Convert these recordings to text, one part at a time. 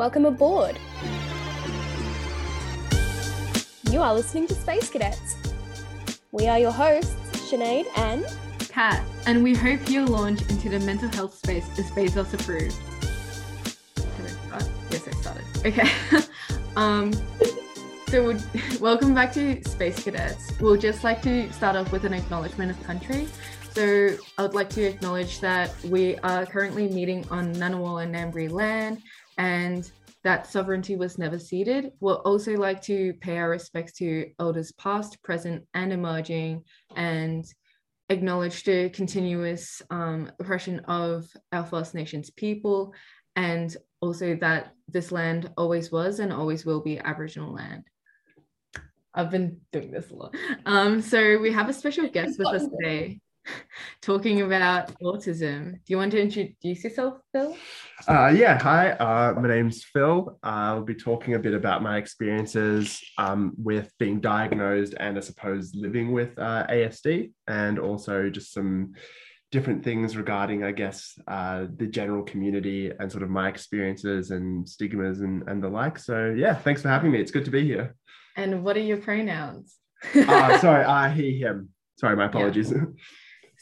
Welcome aboard. You are listening to Space Cadets. We are your hosts, Sinead and Kat, and we hope your launch into the mental health space is Bezos approved. Yes, I started. Okay. um, so, welcome back to Space Cadets. We'll just like to start off with an acknowledgement of country. So, I would like to acknowledge that we are currently meeting on Ngunnawal and Ngambri land and that sovereignty was never ceded. We'll also like to pay our respects to elders past, present, and emerging, and acknowledge the continuous um, oppression of our First Nations people, and also that this land always was and always will be Aboriginal land. I've been doing this a lot. Um, so we have a special guest with us today talking about autism. Do you want to introduce yourself, Phil? Uh, yeah, hi. Uh, my name's Phil. I'll be talking a bit about my experiences um, with being diagnosed and I suppose living with uh, ASD, and also just some different things regarding, I guess, uh, the general community and sort of my experiences and stigmas and, and the like. So, yeah, thanks for having me. It's good to be here. And what are your pronouns? Uh, sorry, uh, he, him. Sorry, my apologies.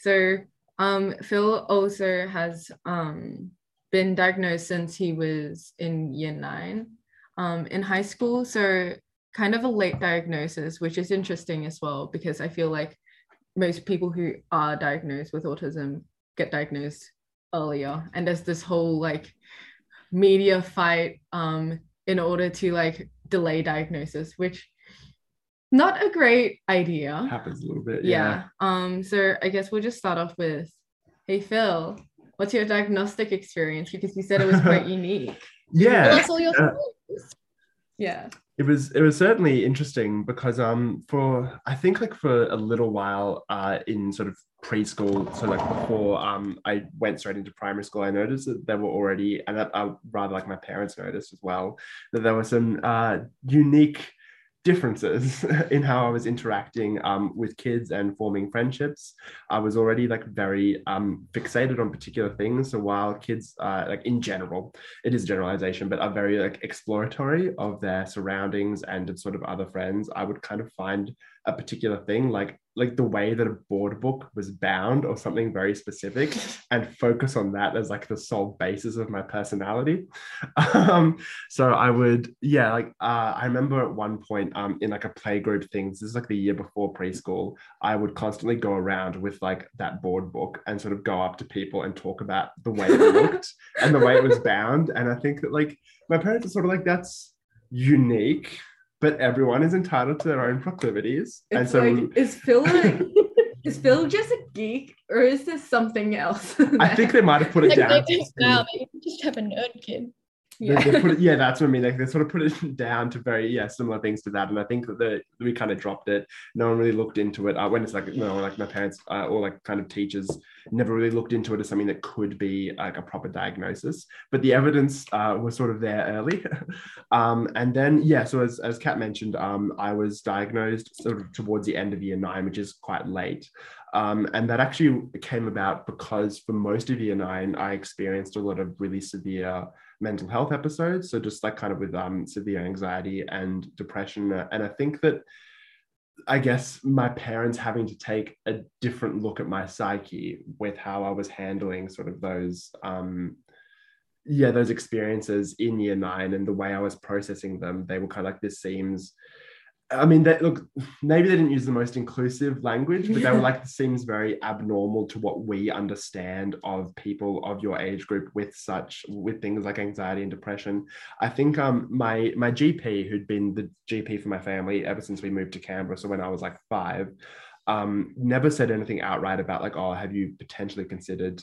So um, Phil also has um, been diagnosed since he was in year nine um, in high school. So kind of a late diagnosis, which is interesting as well, because I feel like most people who are diagnosed with autism get diagnosed earlier. And there's this whole like media fight um, in order to like delay diagnosis, which not a great idea Happens a little bit. yeah. Um, so I guess we'll just start off with, hey Phil, what's your diagnostic experience? Because you said it was quite unique. Yeah. Tell us all your Uh. Yeah. it was it was certainly interesting because um for I think like for a little while uh in sort of preschool so like before um I went straight into primary school I noticed that there were already and that, I rather like my parents noticed as well that there were some uh unique differences in how I was interacting um, with kids and forming friendships. I was already like very um, fixated on particular things. So while kids, uh, like in general, it is generalization, but are very like exploratory of their surroundings and of sort of other friends, I would kind of find a particular thing like like the way that a board book was bound or something very specific and focus on that as like the sole basis of my personality. Um so i would yeah like uh, i remember at one point um in like a playgroup things this is like the year before preschool i would constantly go around with like that board book and sort of go up to people and talk about the way it looked and the way it was bound. And i think that like my parents are sort of like that's unique but everyone is entitled to their own proclivities and so like, is Phil like, is Phil just a geek or is this something else? i think they might have put it Like down they just now, they just have a nerd kid. Yeah. they put it, yeah, that's what I mean. Like they sort of put it down to very yeah similar things to that, and I think that the, we kind of dropped it. No one really looked into it. Uh, when it's like you know, like my parents uh, or like kind of teachers never really looked into it as something that could be like a proper diagnosis. But the evidence uh, was sort of there early, um, and then yeah. So as as Kat mentioned, um, I was diagnosed sort of towards the end of year nine, which is quite late. Um, and that actually came about because for most of year nine, I experienced a lot of really severe mental health episodes. So just like kind of with um, severe anxiety and depression. And I think that I guess my parents having to take a different look at my psyche with how I was handling sort of those um yeah those experiences in year nine and the way I was processing them they were kind of like this seems I mean that look maybe they didn't use the most inclusive language but they were like this seems very abnormal to what we understand of people of your age group with such with things like anxiety and depression. I think um my my GP who'd been the GP for my family ever since we moved to Canberra so when I was like 5 um never said anything outright about like oh have you potentially considered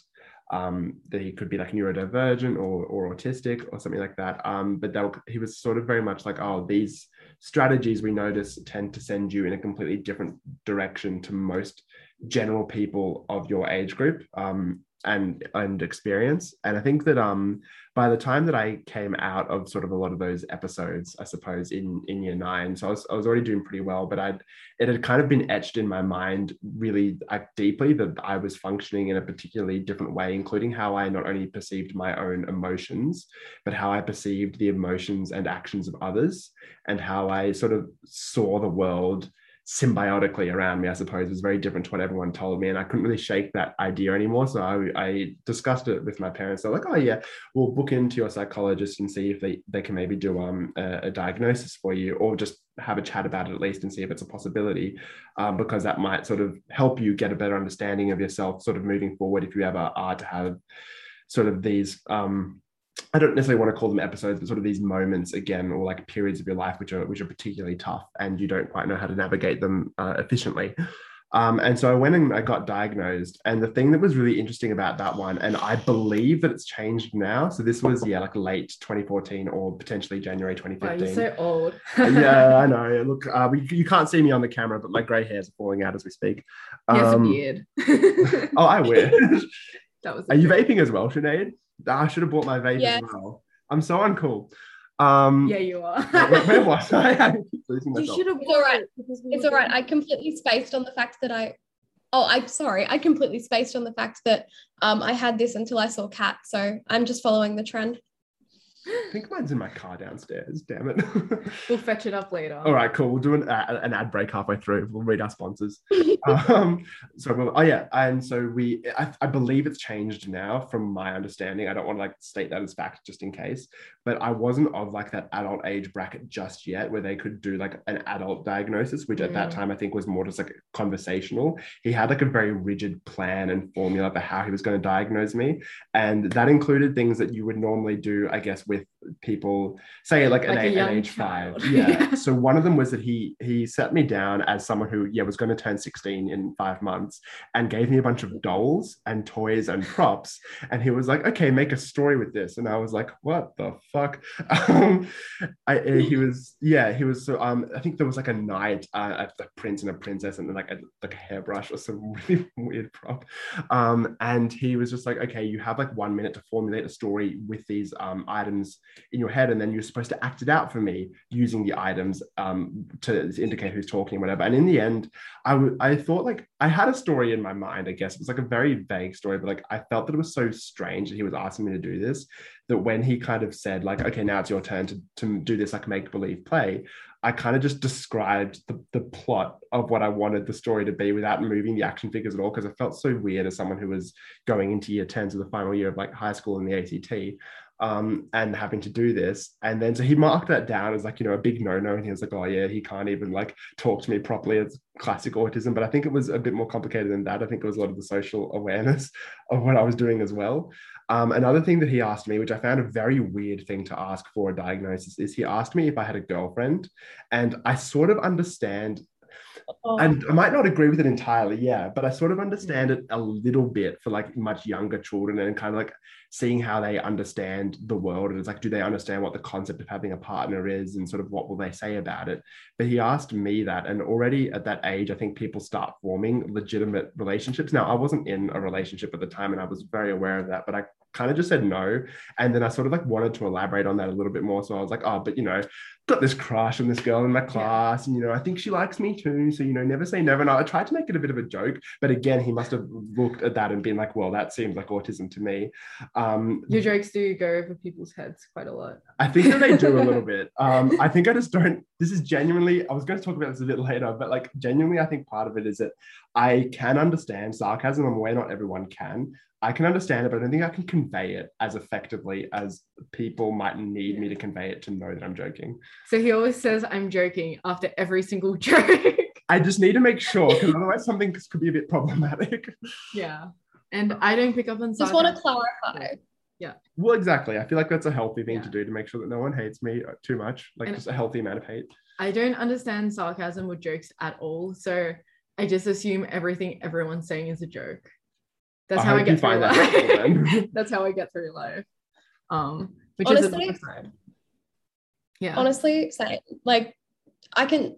um, that he could be like neurodivergent or, or autistic or something like that. Um, but that, he was sort of very much like, oh, these strategies we notice tend to send you in a completely different direction to most general people of your age group. Um, and and experience. And I think that um by the time that I came out of sort of a lot of those episodes, I suppose in in year nine, so I was I was already doing pretty well, but I'd it had kind of been etched in my mind really uh, deeply that I was functioning in a particularly different way, including how I not only perceived my own emotions, but how I perceived the emotions and actions of others, and how I sort of saw the world symbiotically around me, I suppose, was very different to what everyone told me. And I couldn't really shake that idea anymore. So I, I discussed it with my parents. They're like, oh, yeah, we'll book into your psychologist and see if they, they can maybe do um, a, a diagnosis for you or just have a chat about it at least and see if it's a possibility, um, because that might sort of help you get a better understanding of yourself, sort of moving forward if you ever are to have sort of these. Um, I don't necessarily want to call them episodes, but sort of these moments again, or like periods of your life which are which are particularly tough, and you don't quite know how to navigate them uh, efficiently. Um, and so I went and I got diagnosed. And the thing that was really interesting about that one, and I believe that it's changed now. So this was yeah, like late 2014 or potentially January 2015. Wow, you're so old. yeah, I know. Look, uh, we, you can't see me on the camera, but my grey hairs are falling out as we speak. Has a beard. oh, I wish. that was. Are you vaping as well, Sinead? I should have bought my vape Yeah. as well. I'm so uncool. Um, Yeah, you are. where, where was I? I keep losing you should have. It's all right. Because It's all right. I completely spaced on the fact that I. Oh, I'm sorry. I completely spaced on the fact that um, I had this until I saw Kat. So I'm just following the trend. I think mine's in my car downstairs. Damn it. We'll fetch it up later. All right, cool. We'll do an, uh, an ad break halfway through. We'll read our sponsors. um, so, we'll, oh yeah, and so we, I, I believe it's changed now, from my understanding. I don't want to like state that as fact, just in case. But I wasn't of like that adult age bracket just yet, where they could do like an adult diagnosis, which at that Mm. time I think was more just like conversational. He had like a very rigid plan and formula for how he was going to diagnose me, and that included things that you would normally do, I guess, with with people, say like, Like an, a age, an age child. five. Yeah. Yeah. So one of them was that he he set me down as someone who yeah was going to turn 16 in five months and gave me a bunch of dolls and toys and props and he was like okay make a story with this and I was like what the fuck um I uh, he was yeah he was so um I think there was like a knight uh, a, a prince and a princess and then like a like a hairbrush or some really weird prop um and he was just like okay you have like one minute to formulate a story with these um items in your head and then you're supposed to act it out for me using the items um, to indicate who's talking whatever. And in the end I w- I thought like I had a story in my mind I guess. It was like a very vague story but like I felt that it was so strange that he was asking me to do this that when he kind of said like okay now it's your turn to, to do this like make believe play I kind of just described the, the plot of what I wanted the story to be without moving the action figures at all because it felt so weird as someone who was going into year 10 to the final year of like high school in the ACT um, and having to do this. And then so he marked that down as like, you know, a big no no. And he was like, oh, yeah, he can't even like talk to me properly. It's classic autism. But I think it was a bit more complicated than that. I think it was a lot of the social awareness of what I was doing as well. Um, another thing that he asked me, which I found a very weird thing to ask for a diagnosis, is he asked me if I had a girlfriend. And I sort of understand Oh, and I might not agree with it entirely, yeah, but I sort of understand mm. it a little bit for like much younger children and kind of like seeing how they understand the world. And it's like, do they understand what the concept of having a partner is and sort of what will they say about it? But he asked me that. And already at that age, I think people start forming legitimate relationships. Now, I wasn't in a relationship at the time and I was very aware of that, but I kind of just said no. And then I sort of like wanted to elaborate on that a little bit more. So I was like, oh, but you know, got this crush on this girl in my class, and you know, I think she likes me too. So you know, never say never. And I tried to make it a bit of a joke, but again, he must have looked at that and been like, well, that seems like autism to me. Um, Your jokes do go over people's heads quite a lot. I think that they do a little bit. Um, I think I just don't. This is genuinely. I was going to talk about this a bit later, but like genuinely, I think part of it is that I can understand sarcasm. I'm aware not everyone can. I can understand it, but I don't think I can convey it as effectively as people might need me to convey it to know that I'm joking. So he always says, I'm joking after every single joke. I just need to make sure because otherwise something could be a bit problematic. yeah. And I don't pick up on just want to clarify. Yeah. Well, exactly. I feel like that's a healthy thing to do to make sure that no one hates me too much, like And- just a healthy amount of hate. I don't understand sarcasm or jokes at all. So I just assume everything everyone's saying is a joke. That's I how I get through find that life. helpful. That's how I get through life. Um, which Honestly- is another side. Yeah. Honestly, same. Like, I can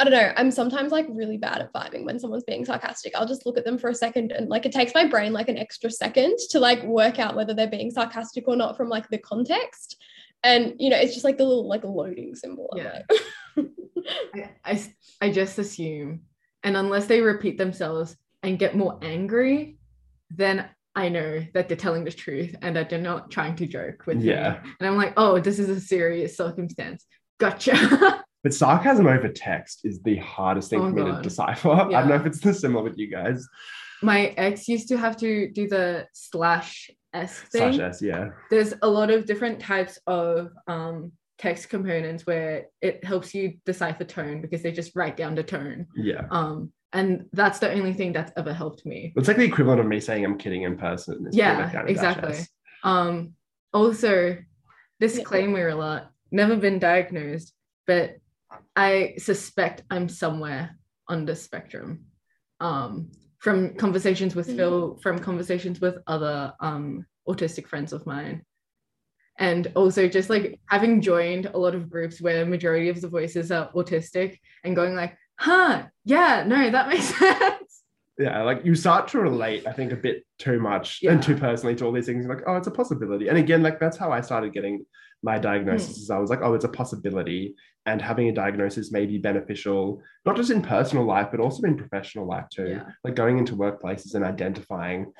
I don't know. I'm sometimes like really bad at vibing when someone's being sarcastic. I'll just look at them for a second and like it takes my brain like an extra second to like work out whether they're being sarcastic or not from like the context. And you know, it's just like the little like loading symbol. Yeah. I, I, I just assume, and unless they repeat themselves and get more angry, then I know that they're telling the truth and that they're not trying to joke with Yeah. me. And I'm like, oh, this is a serious circumstance. Gotcha. But sarcasm over text is the hardest thing Oh, for me to God. decipher. I don't know if it's the similar with you guys. My ex used to have to do the slash S thing. Slash S, yeah. There's a lot of different types of um, text components where it helps you decipher tone because they just write down the tone. Yeah. Um, and that's the only thing that's ever helped me. It's like the equivalent of me saying I'm kidding in person. is Yeah, putting that down in dash exactly. Um, also, disclaimer alert, never been diagnosed, but I suspect I'm somewhere on the spectrum. Um, from conversations with Mm. Phil, from conversations with other um, autistic friends of mine. And also just like having joined a lot of groups where majority of the voices are autistic and going like, huh, yeah, no, that makes sense. Yeah, like you start to relate, I think, a bit too much Yeah. and too personally to all these things. You're like, oh, it's a possibility. And again, like that's how I started getting my diagnosis. Hmm. Is I was like, oh, it's a possibility, and having a diagnosis may be beneficial, not just in personal life, but also in professional life too. Yeah. Like going into workplaces and identifying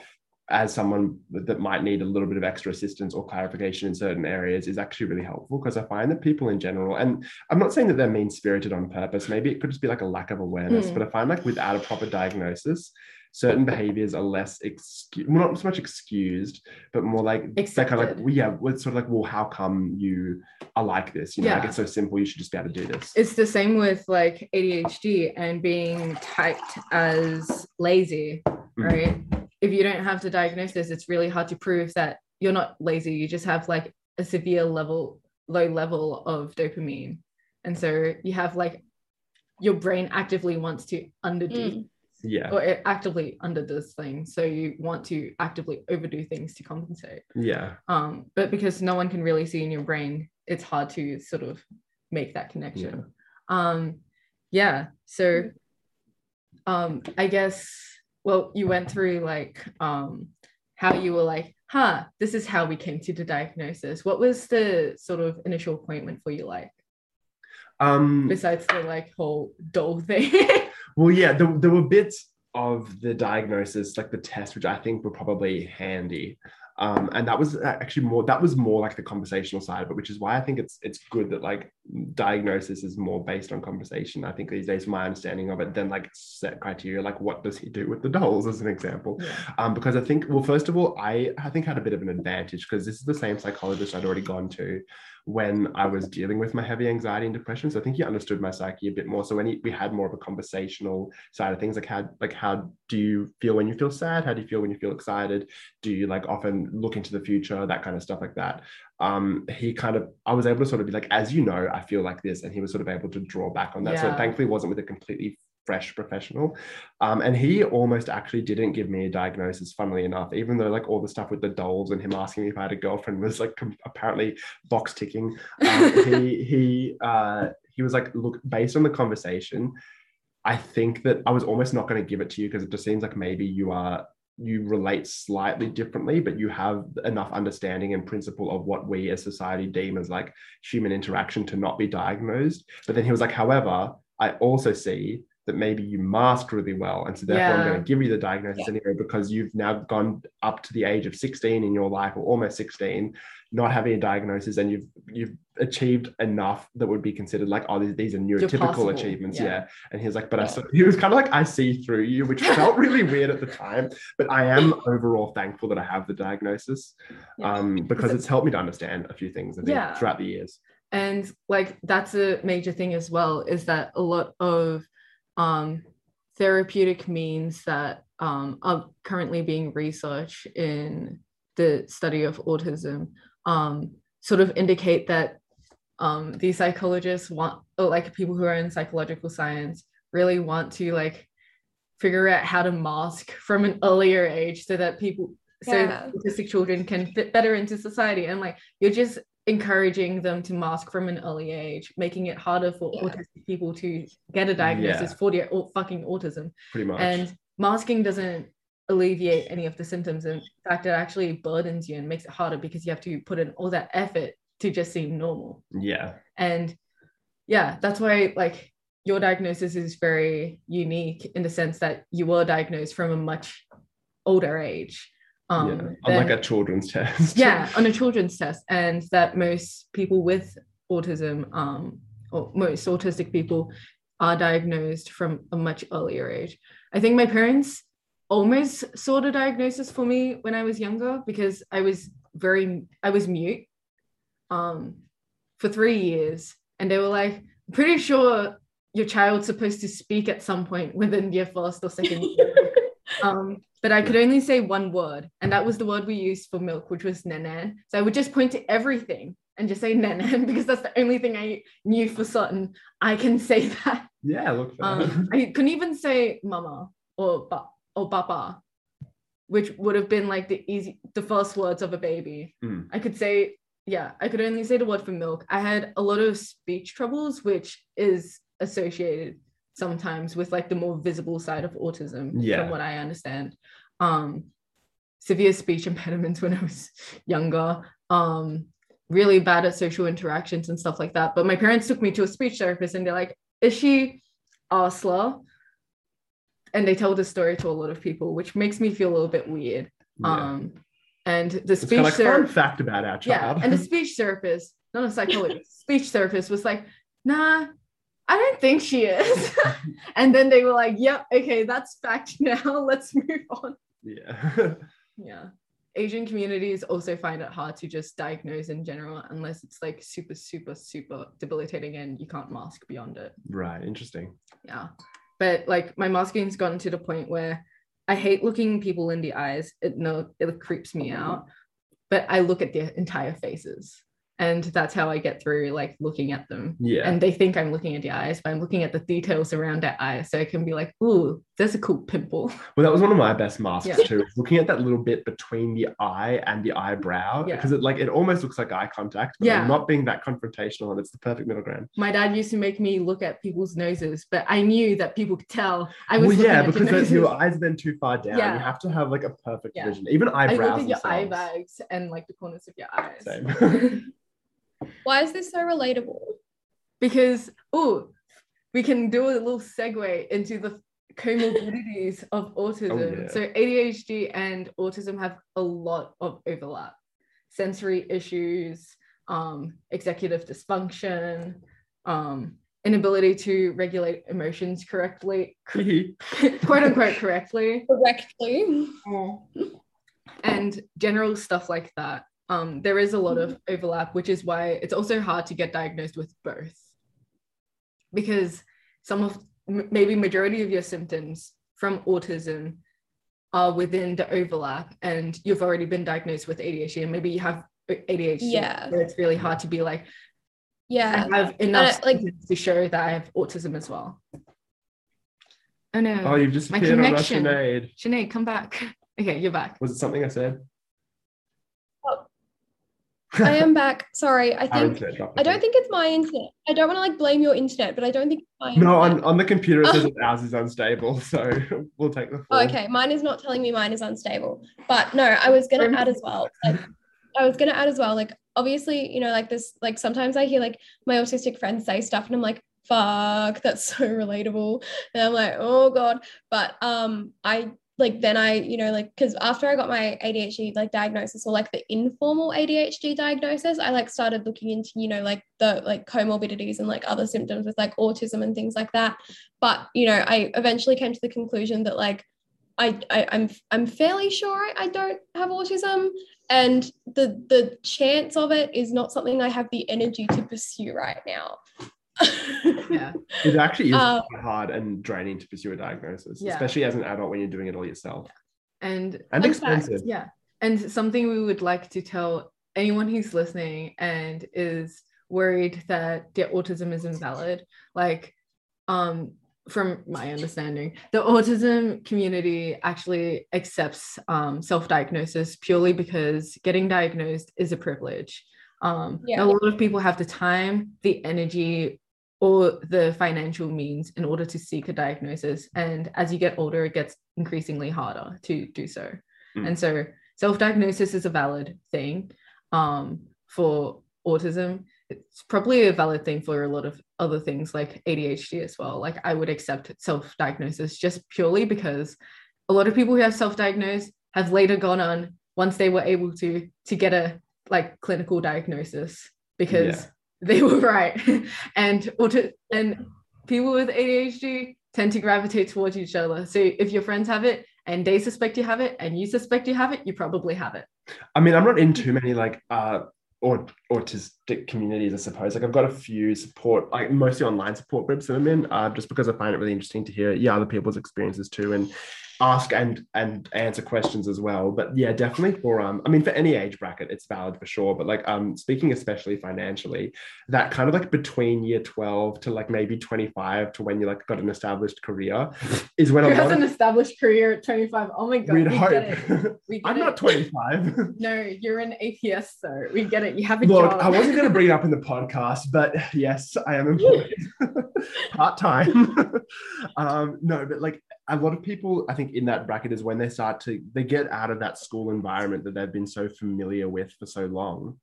as someone that might need a little bit of extra assistance or clarification in certain areas is actually really helpful because I find that people in general, and I'm not saying that they're mean spirited on purpose, maybe it could just be like a lack of awareness, Mm. but I find like without a proper diagnosis, certain behaviors are less excused, well, not so much excused, but more like they're kind of like, well, yeah, it's sort of like, well, how come you are like this? You know, like it's so simple, you should just be able to do this. It's the same with like ADHD and being typed as lazy, Mm. right? If you don't have the diagnosis, it's really hard to prove that you're not lazy. You just have like a severe level, low level of dopamine. And so you have like your brain actively wants to underdo Mm. Yeah, or it actively underdoes things. So you want to actively overdo things to compensate. yeah, Um, but because no one can really see in your brain, it's hard to sort of make that connection. Um, yeah. So um I guess well, you went through like um how you were like, huh, this is how we came to the diagnosis. What was the sort of initial appointment for you like, um, besides the like whole doll thing? Well, yeah, there, there were bits of the diagnosis, like the test, which I think were probably handy. Um, and that was actually more that was more like the conversational side of it, which is why I think it's it's good that like diagnosis is more based on conversation. I think these days, my understanding of it, than like set criteria, like what does he do with the dolls, as an example. Yeah. Um, because I think, well, first of all, I I think had a bit of an advantage because this is the same psychologist I'd already gone to when I was dealing with my heavy anxiety and depression. So I think he understood my psyche a bit more. So when he, we had more of a conversational side of things, like how like how do you feel when you feel sad? How do you feel when you feel excited? Do you like often look into the future? That kind of stuff like that. Um, he kind of I was able to sort of be like, as you know, I feel like this, and he was sort of able to draw back on that. So Yeah. it thankfully wasn't with a completely fresh professional. Um, and he almost actually didn't give me a diagnosis, funnily enough, even though like all the stuff with the dolls and him asking me if I had a girlfriend was like com- apparently box ticking. Um, he he uh, he was like, look, based on the conversation, I think that I was almost not going to give it to you because it just seems like maybe you are you relate slightly differently, but you have enough understanding and principle of what we as society deem as like human interaction to not be diagnosed. But then he was like, however, I also see that maybe you mask really well. And so therefore I'm going to give you the diagnosis anyway, because you've now gone up to the age of 16 in your life or almost 16, not having a diagnosis and you've you've achieved enough that would be considered like, oh, these, these are neurotypical achievements. yeah. Yeah. And he was like, but I Yeah. saw, he was kind of like, I see through you, which felt really weird at the time. But I am overall thankful that I have the diagnosis Yeah. um, because it's helped me to understand a few things I think, Yeah. throughout the years. and like that's a major thing as well is that a lot of um therapeutic means that um are currently being researched in the study of autism um sort of indicate that um these psychologists want or like people who are in psychological science really want to like figure out how to mask from an earlier age so that people so Yeah. autistic children can fit better into society and like you're just encouraging them to mask from an early age making it harder for Yeah. autistic people to get a diagnosis Yeah. for their au- fucking autism Pretty much. and masking doesn't alleviate any of the symptoms in fact it actually burdens you and makes it harder because you have to put in all that effort to just seem normal yeah. and yeah that's why like your diagnosis is very unique in the sense that you were diagnosed from a much older age um yeah. than- Unlike a children's test. yeah on a children's test and that most people with autism um or most autistic people are diagnosed from a much earlier age i think my parents almost saw the diagnosis for me when i was younger because i was very i was mute um for three years and they were like pretty sure your child's supposed to speak at some point within your first or second year um, but I could only say one word, and that was the word we used for milk, which was nenan. So I would just point to everything and just say nenan because that's the only thing I knew for certain. I can say that. Yeah, look Um, I couldn't even say mama or ba or papa, which would have been like the easy, the first words of a baby. Mm. I could say, yeah, I could only say the word for milk. I had a lot of speech troubles, which is associated sometimes with like the more visible side of autism Yeah. from what i understand um severe speech impediments when i was younger um really bad at social interactions and stuff like that but my parents took me to a speech therapist and they're like is she Arsla? and they told the story to a lot of people which makes me feel a little bit weird Yeah. um and the it's speech kind of like fun therapist fact about our yeah and the speech therapist not a psychologist speech therapist was like nah i don't think she is. And then they were like yep okay that's fact now. Let's move on. Yeah. yeah. Asian communities also find it hard to just diagnose in general unless it's like super super super debilitating and you can't mask beyond it. Right. Interesting. yeah. But like my masking's gotten to the point where i hate looking people in the eyes. It no it creeps me oh, out. But i look at their entire faces and that's how i get through like looking at them Yeah. and they think i'm looking at the eyes but i'm looking at the details around their eyes so i can be like ooh there's a cool pimple Well, that was one of my best masks Yeah. too. Looking at that little bit between the eye and the eyebrow, Yeah. because it like it almost looks like eye contact, but Yeah. I'm not being that confrontational, and it's the perfect middle ground. my dad used to make me look at people's noses but i knew that people could tell i was well, looking yeah, because your eyes are then too far down. Yeah. You have to have like a perfect Yeah. vision. Even i eyebrows. look at your eye bags and like the corners of your eyes Same. Why is this so relatable? because oh we can do a little segue into the comorbidities of autism yeah. so adhd and autism have a lot of overlap sensory issues um, executive dysfunction um, inability to regulate emotions correctly quote unquote correctly Correctly. and general stuff like that. Um, there is a lot of overlap, which is why it's also hard to get diagnosed with both, because some of m- maybe majority of your symptoms from autism are within the overlap, and you've already been diagnosed with ADHD, and maybe you have ADHD. Yeah. so it's really hard to be like Yeah. I have enough I- like- to show that I have autism as well. Oh no, oh, you've just My appeared on connection. Russian Aid. Sinead, come back. Okay, you're back. Was it something I said? I am back. Sorry. I think I don't think it's my internet. I don't want to like blame your internet, but I don't think it's my No, on, on the computer it says that ours is unstable, so we'll take the Oh, okay, mine is not telling me mine is unstable. But no, I was gonna add as well. Like, I was gonna add as well. Like, obviously, you know, like this. Like sometimes I hear like my autistic friends say stuff, and I'm like, "Fuck, that's so relatable." And I'm like, "Oh god." But um, I like then I, you know, like because after I got my ADHD like diagnosis or like the informal ADHD diagnosis, I like started looking into, you know, like the like comorbidities and like other symptoms with like autism and things like that. But you know, I eventually came to the conclusion that like I, I I'm I'm fairly sure I, I don't have autism and the the chance of it is not something I have the energy to pursue right now. Yeah. It actually is Um, hard and draining to pursue a diagnosis, Yeah. especially as an adult when you're doing it all yourself. And And Fun fact. expensive. yeah and something we would like to tell anyone who's listening and is worried that their autism is invalid like um from my understanding, the autism community actually accepts um, self-diagnosis purely because getting diagnosed is a privilege. Um, Yeah. A lot of people have the time, the energy, or the financial means in order to seek a diagnosis. And as you get older, it gets increasingly harder to do so. Mm. And so self-diagnosis is a valid thing um, for autism. It's probably a valid thing for a lot of other things like ADHD as well. Like I would accept self-diagnosis just purely because a lot of people who have self-diagnosed have later gone on once they were able to to get a like clinical diagnosis because Yeah. They were right. and auto- and people with ADHD tend to gravitate towards each other. So if your friends have it and they suspect you have it and you suspect you have it, you probably have it. I mean, I'm not in too many like uh or autistic communities, I suppose. Like I've got a few support, like mostly online support groups that I'm in, uh, just because I find it really interesting to hear yeah other people's experiences too and ask and and answer questions as well. But yeah, definitely for um, I mean for any age bracket, it's valid for sure. But like um speaking especially financially, that kind of like between year 12 to like maybe 25 to when you like got an established career is when Who has an of established career at 25? Oh my god. we'd we hope. get it. We get I'm it. not 25. No, you're an APS so We get it. You have a Look, job. I wasn't going to bring it up in the podcast, but yes, I am employed part time. um, no, but like a lot of people, I think in that bracket is when they start to they get out of that school environment that they've been so familiar with for so long.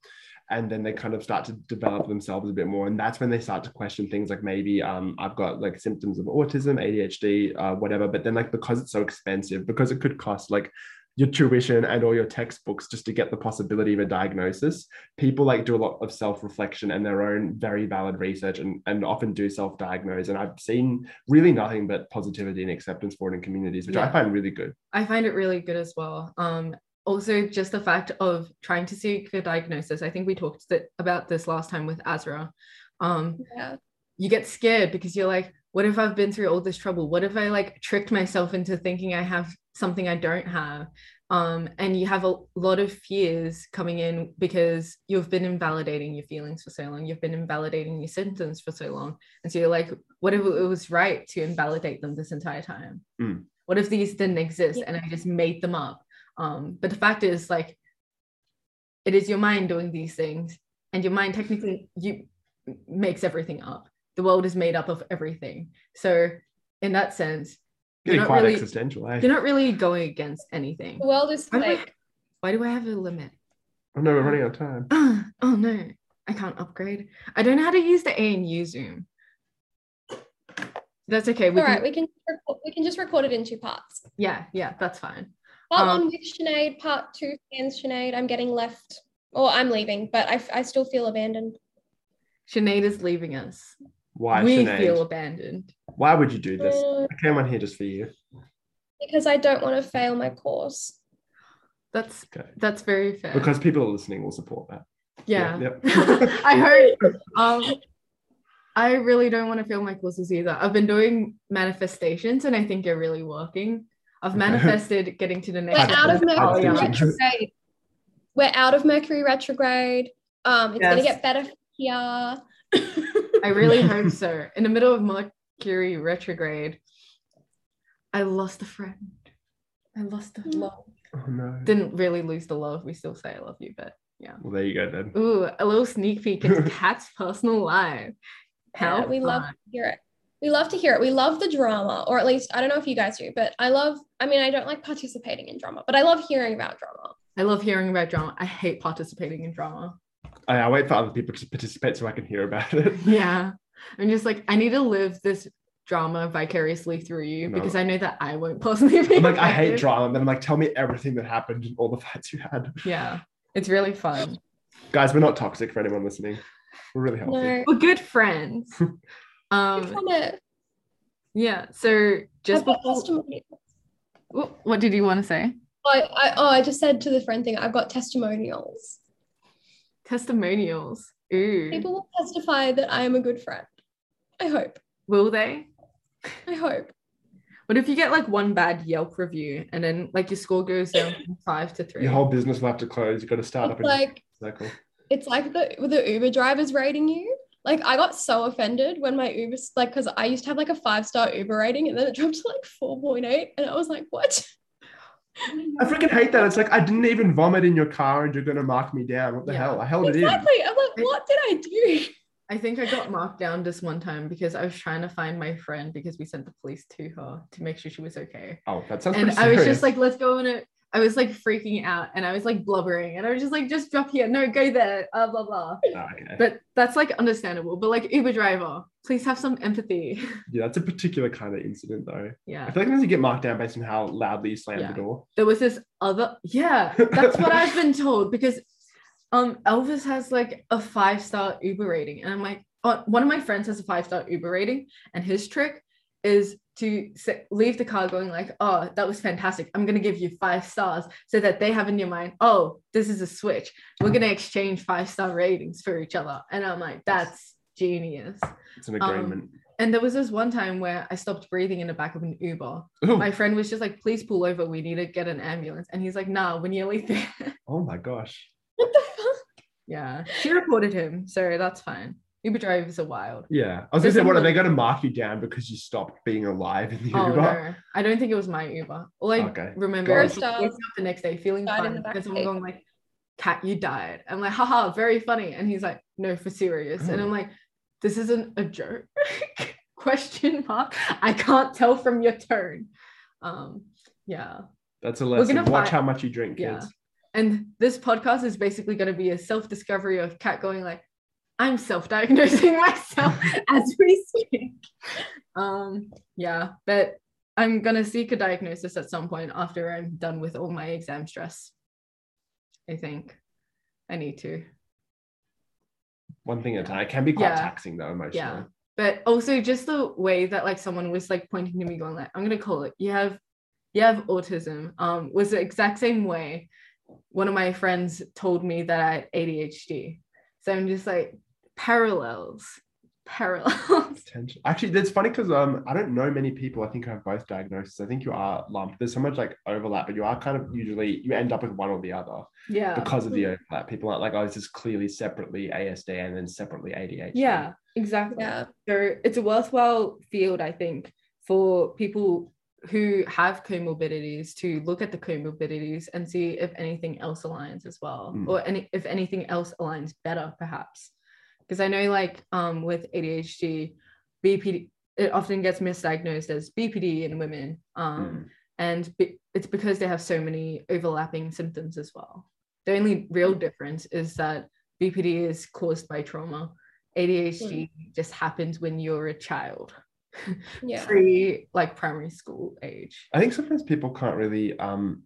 And then they kind of start to develop themselves a bit more. And that's when they start to question things like maybe um, I've got like symptoms of autism, ADHD, uh, whatever. But then, like, because it's so expensive, because it could cost like your tuition and all your textbooks just to get the possibility of a diagnosis people like do a lot of self-reflection and their own very valid research and, and often do self-diagnose and i've seen really nothing but positivity and acceptance for it in communities which i find really good I find it really good as well. Um, also, just the fact of trying to seek a diagnosis. I think we talked th- about this last time with Azra. Um, Yeah. you get scared because you're like, what if I've been through all this trouble? What if I like tricked myself into thinking I have something I don't have? Um, and you have a lot of fears coming in because you've been invalidating your feelings for so long, you've been invalidating your symptoms for so long. And so you're like, what if it was right to invalidate them this entire time? Mm. What if these didn't exist Yeah. and I just made them up? Um, but the fact is, like, it is your mind doing these things, and your mind technically you makes everything up. The world is made up of everything. So, in that sense, you're getting quite really existential eh? you're not really going against anything. The world is Why do I- Why do I have a limit? oh no we're running out of time oh no, I can't upgrade. I don't know how to use the ANU Zoom. That's okay. We All can, right, we can record, we can just record it in two parts. yeah, yeah, that's fine. Part Um, one with Sinead, part two sans Sinead. I'm getting left, or I'm leaving, but I, I still feel abandoned. Sinead is leaving us. why we Sinead? feel abandoned. Why would you do this Uh, i came on here just for you because I don't want to fail my course. That's okay that's very fair. because people are listening will support that yeah, yep. I hope. Um, I really don't want to fail my courses either. I've been doing manifestations, and I think they're really working. I've manifested getting to the next. We're next. out of level. Mercury yeah. Retrograde. We're out of Mercury retrograde. Um, it's gonna get better here. I really hope so. In the middle of Mercury retrograde, I lost a friend. I lost a Mm. love. oh no Didn't really lose the love. We still say I love you, but yeah. well there you go then ooh, a little sneak peek into Kat's personal life. How Yeah, we love to hear it. We love to hear it. We love the drama, or at least I don't know if you guys do, but I love. I mean, I don't like participating in drama, but I love hearing about drama. I love hearing about drama. I hate participating in drama. I, I wait for other people to participate so i can hear about it Yeah. I'm just like, I need to live this drama vicariously through you No. because I know that I won't personally be I'm like, I hate affected. drama, but I'm like, tell me everything that happened and all the fights you had. Yeah. It's really fun. Guys, we're not toxic for anyone listening. We're really healthy. No, We're good friends. Um yeah. So just before what did you want to say? I, I, oh, I just said to the friend thing. I've got testimonials. Testimonials. Ooh. People will testify that I am a good friend. I hope. Will they? I hope. What if you get like one bad Yelp review and then like your score goes down from five to three? Your whole business will have to close. You've got to start up It's a like circle. it's like the the Uber drivers rating you. Like I got so offended when my Uber like because I used to have like a five star Uber rating and then it dropped to like four point eight and I was like, what? I freaking hate that. It's like I didn't even vomit in your car and you're gonna mark me down. What the Yeah. hell? I held it in. Exactly. I'm like, what did I do? I think I got marked down this one time because I was trying to find my friend because we sent the police to her to make sure she was okay. Oh, that sounds and pretty I was just like, let's go on a. I was like freaking out and I was like blubbering and I was just like, just drop here, no, go there, blah blah blah. Oh, okay. But that's like understandable. But like Uber driver, please have some empathy. yeah, that's a particular kind of incident though. Yeah. I feel like you get marked down based on how loudly you slam Yeah. the door. There was this other. Yeah, that's what I've been told because um Elvis has like a five star Uber rating and I'm like, oh, one of my friends has a five star Uber rating and his trick is to leave the car going like, oh, that was fantastic. I'm gonna give you five stars so that they have in your mind, oh, this is a switch. We're gonna exchange five star ratings for each other. And I'm like, that's genius. It's an Um, agreement. And there was this one time where I stopped breathing in the back of an Uber. Ooh, My friend was just like, please pull over. We need to get an ambulance. And he's like, nah, we're nearly there. oh my gosh. What the fuck? yeah. She reported him. So that's fine. Uber drivers are wild. Yeah. I was gonna There's say, what are they gonna mark you down because you stopped being alive in the Oh, Uber? no. I don't think it was my Uber. All I Okay. remember is waking up the next day feeling Died fine the back because someone going like, Kat, you died. I'm like, haha, very funny. And he's like, no, for serious. And Oh. I'm like, this isn't a joke. Question mark. I can't tell from your tone. Um, yeah. That's a We're lesson. gonna Watch fi- how much you drink, Yeah. kids. And this podcast is basically going to be a self discovery of Kat going like, I'm self diagnosing myself as we speak. Um, yeah, but I'm going to seek a diagnosis at some point after I'm done with all my exam stress. I think I need to. One thing at a time. It can be quite Yeah. taxing though, emotionally. Yeah. But also just the way that like someone was like pointing to me going like, I'm gonna call it, you have you have autism. Um, was the exact same way one of my friends told me that I had ADHD. So I'm just like parallels. Parallels. Potential. Actually, that's funny because um, I don't know many people. I think who have both diagnoses. I think you are lumped. There's so much like overlap, but you are kind of usually you end up with one or the other Yeah. because of the overlap. People aren't like, oh, this is clearly separately ASD and then separately ADHD. yeah, exactly. Yeah. So it's a worthwhile field, I think, for people who have comorbidities to look at the comorbidities and see if anything else aligns as well, Mm. or any if anything else aligns better, perhaps. Because I know, like, um, with ADHD, BPD it often gets misdiagnosed as BPD in women, um, Mm. and be- it's because they have so many overlapping symptoms as well. The only real difference is that BPD is caused by trauma. ADHD just happens when you're a child, Yeah. pre like primary school age. I think sometimes people can't really um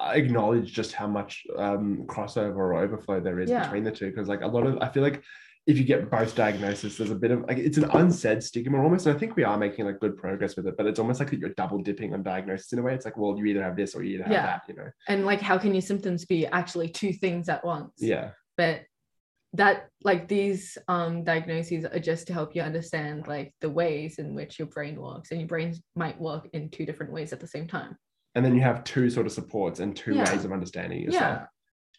acknowledge just how much um crossover or overflow there is Yeah. between the two because like a lot of I feel like if you get both diagnoses, there's a bit of like it's an unsaid stigma almost. And I think we are making like good progress with it, but it's almost like that you're double dipping on diagnosis in a way. It's like, well, you either have this or you either have that, you know. And like, how can your symptoms be actually two things at once? Yeah. But that like these um diagnoses are just to help you understand like the ways in which your brain works and your brain might work in two different ways at the same time And then you have two sort of supports and two Yeah. ways of understanding yourself.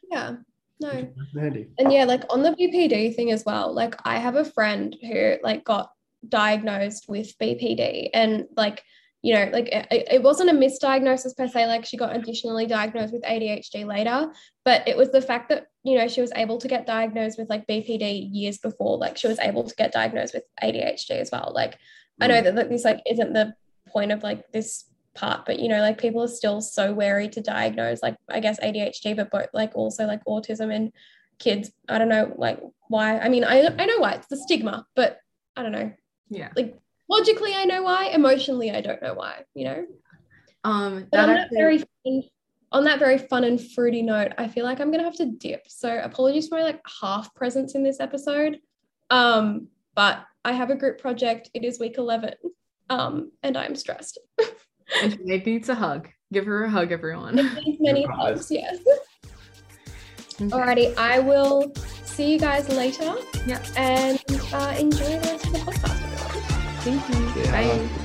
Yeah. No. Which handy. And yeah, like on the BPD thing as well, like I have a friend who like got diagnosed with BPD and like, you know, like it, it wasn't a misdiagnosis per se, like she got additionally diagnosed with ADHD later, but it was the fact that, you know, she was able to get diagnosed with like BPD years before, like she was able to get diagnosed with ADHD as well. Like I know Mm. that like, this like isn't the point of like this part but you know like people are still so wary to diagnose like i guess adhd but both like also like autism in kids. I don't know like why i mean i, I know why it's the stigma but i don't know. Yeah. Like logically i know why emotionally i don't know why you know? Um but on that that actually- very fun, on that very fun and fruity note i feel like i'm gonna have to dip. So apologies for my like half presence in this episode. Um but i have a group project. It is week 11 um and i'm stressed and Sinead needs a hug give her a hug everyone Thanks, many hugs, yes. Okay. Alrighty, I will see you guys later. Yeah. And uh, enjoy the rest of the podcast. everyone. thank you Yeah. bye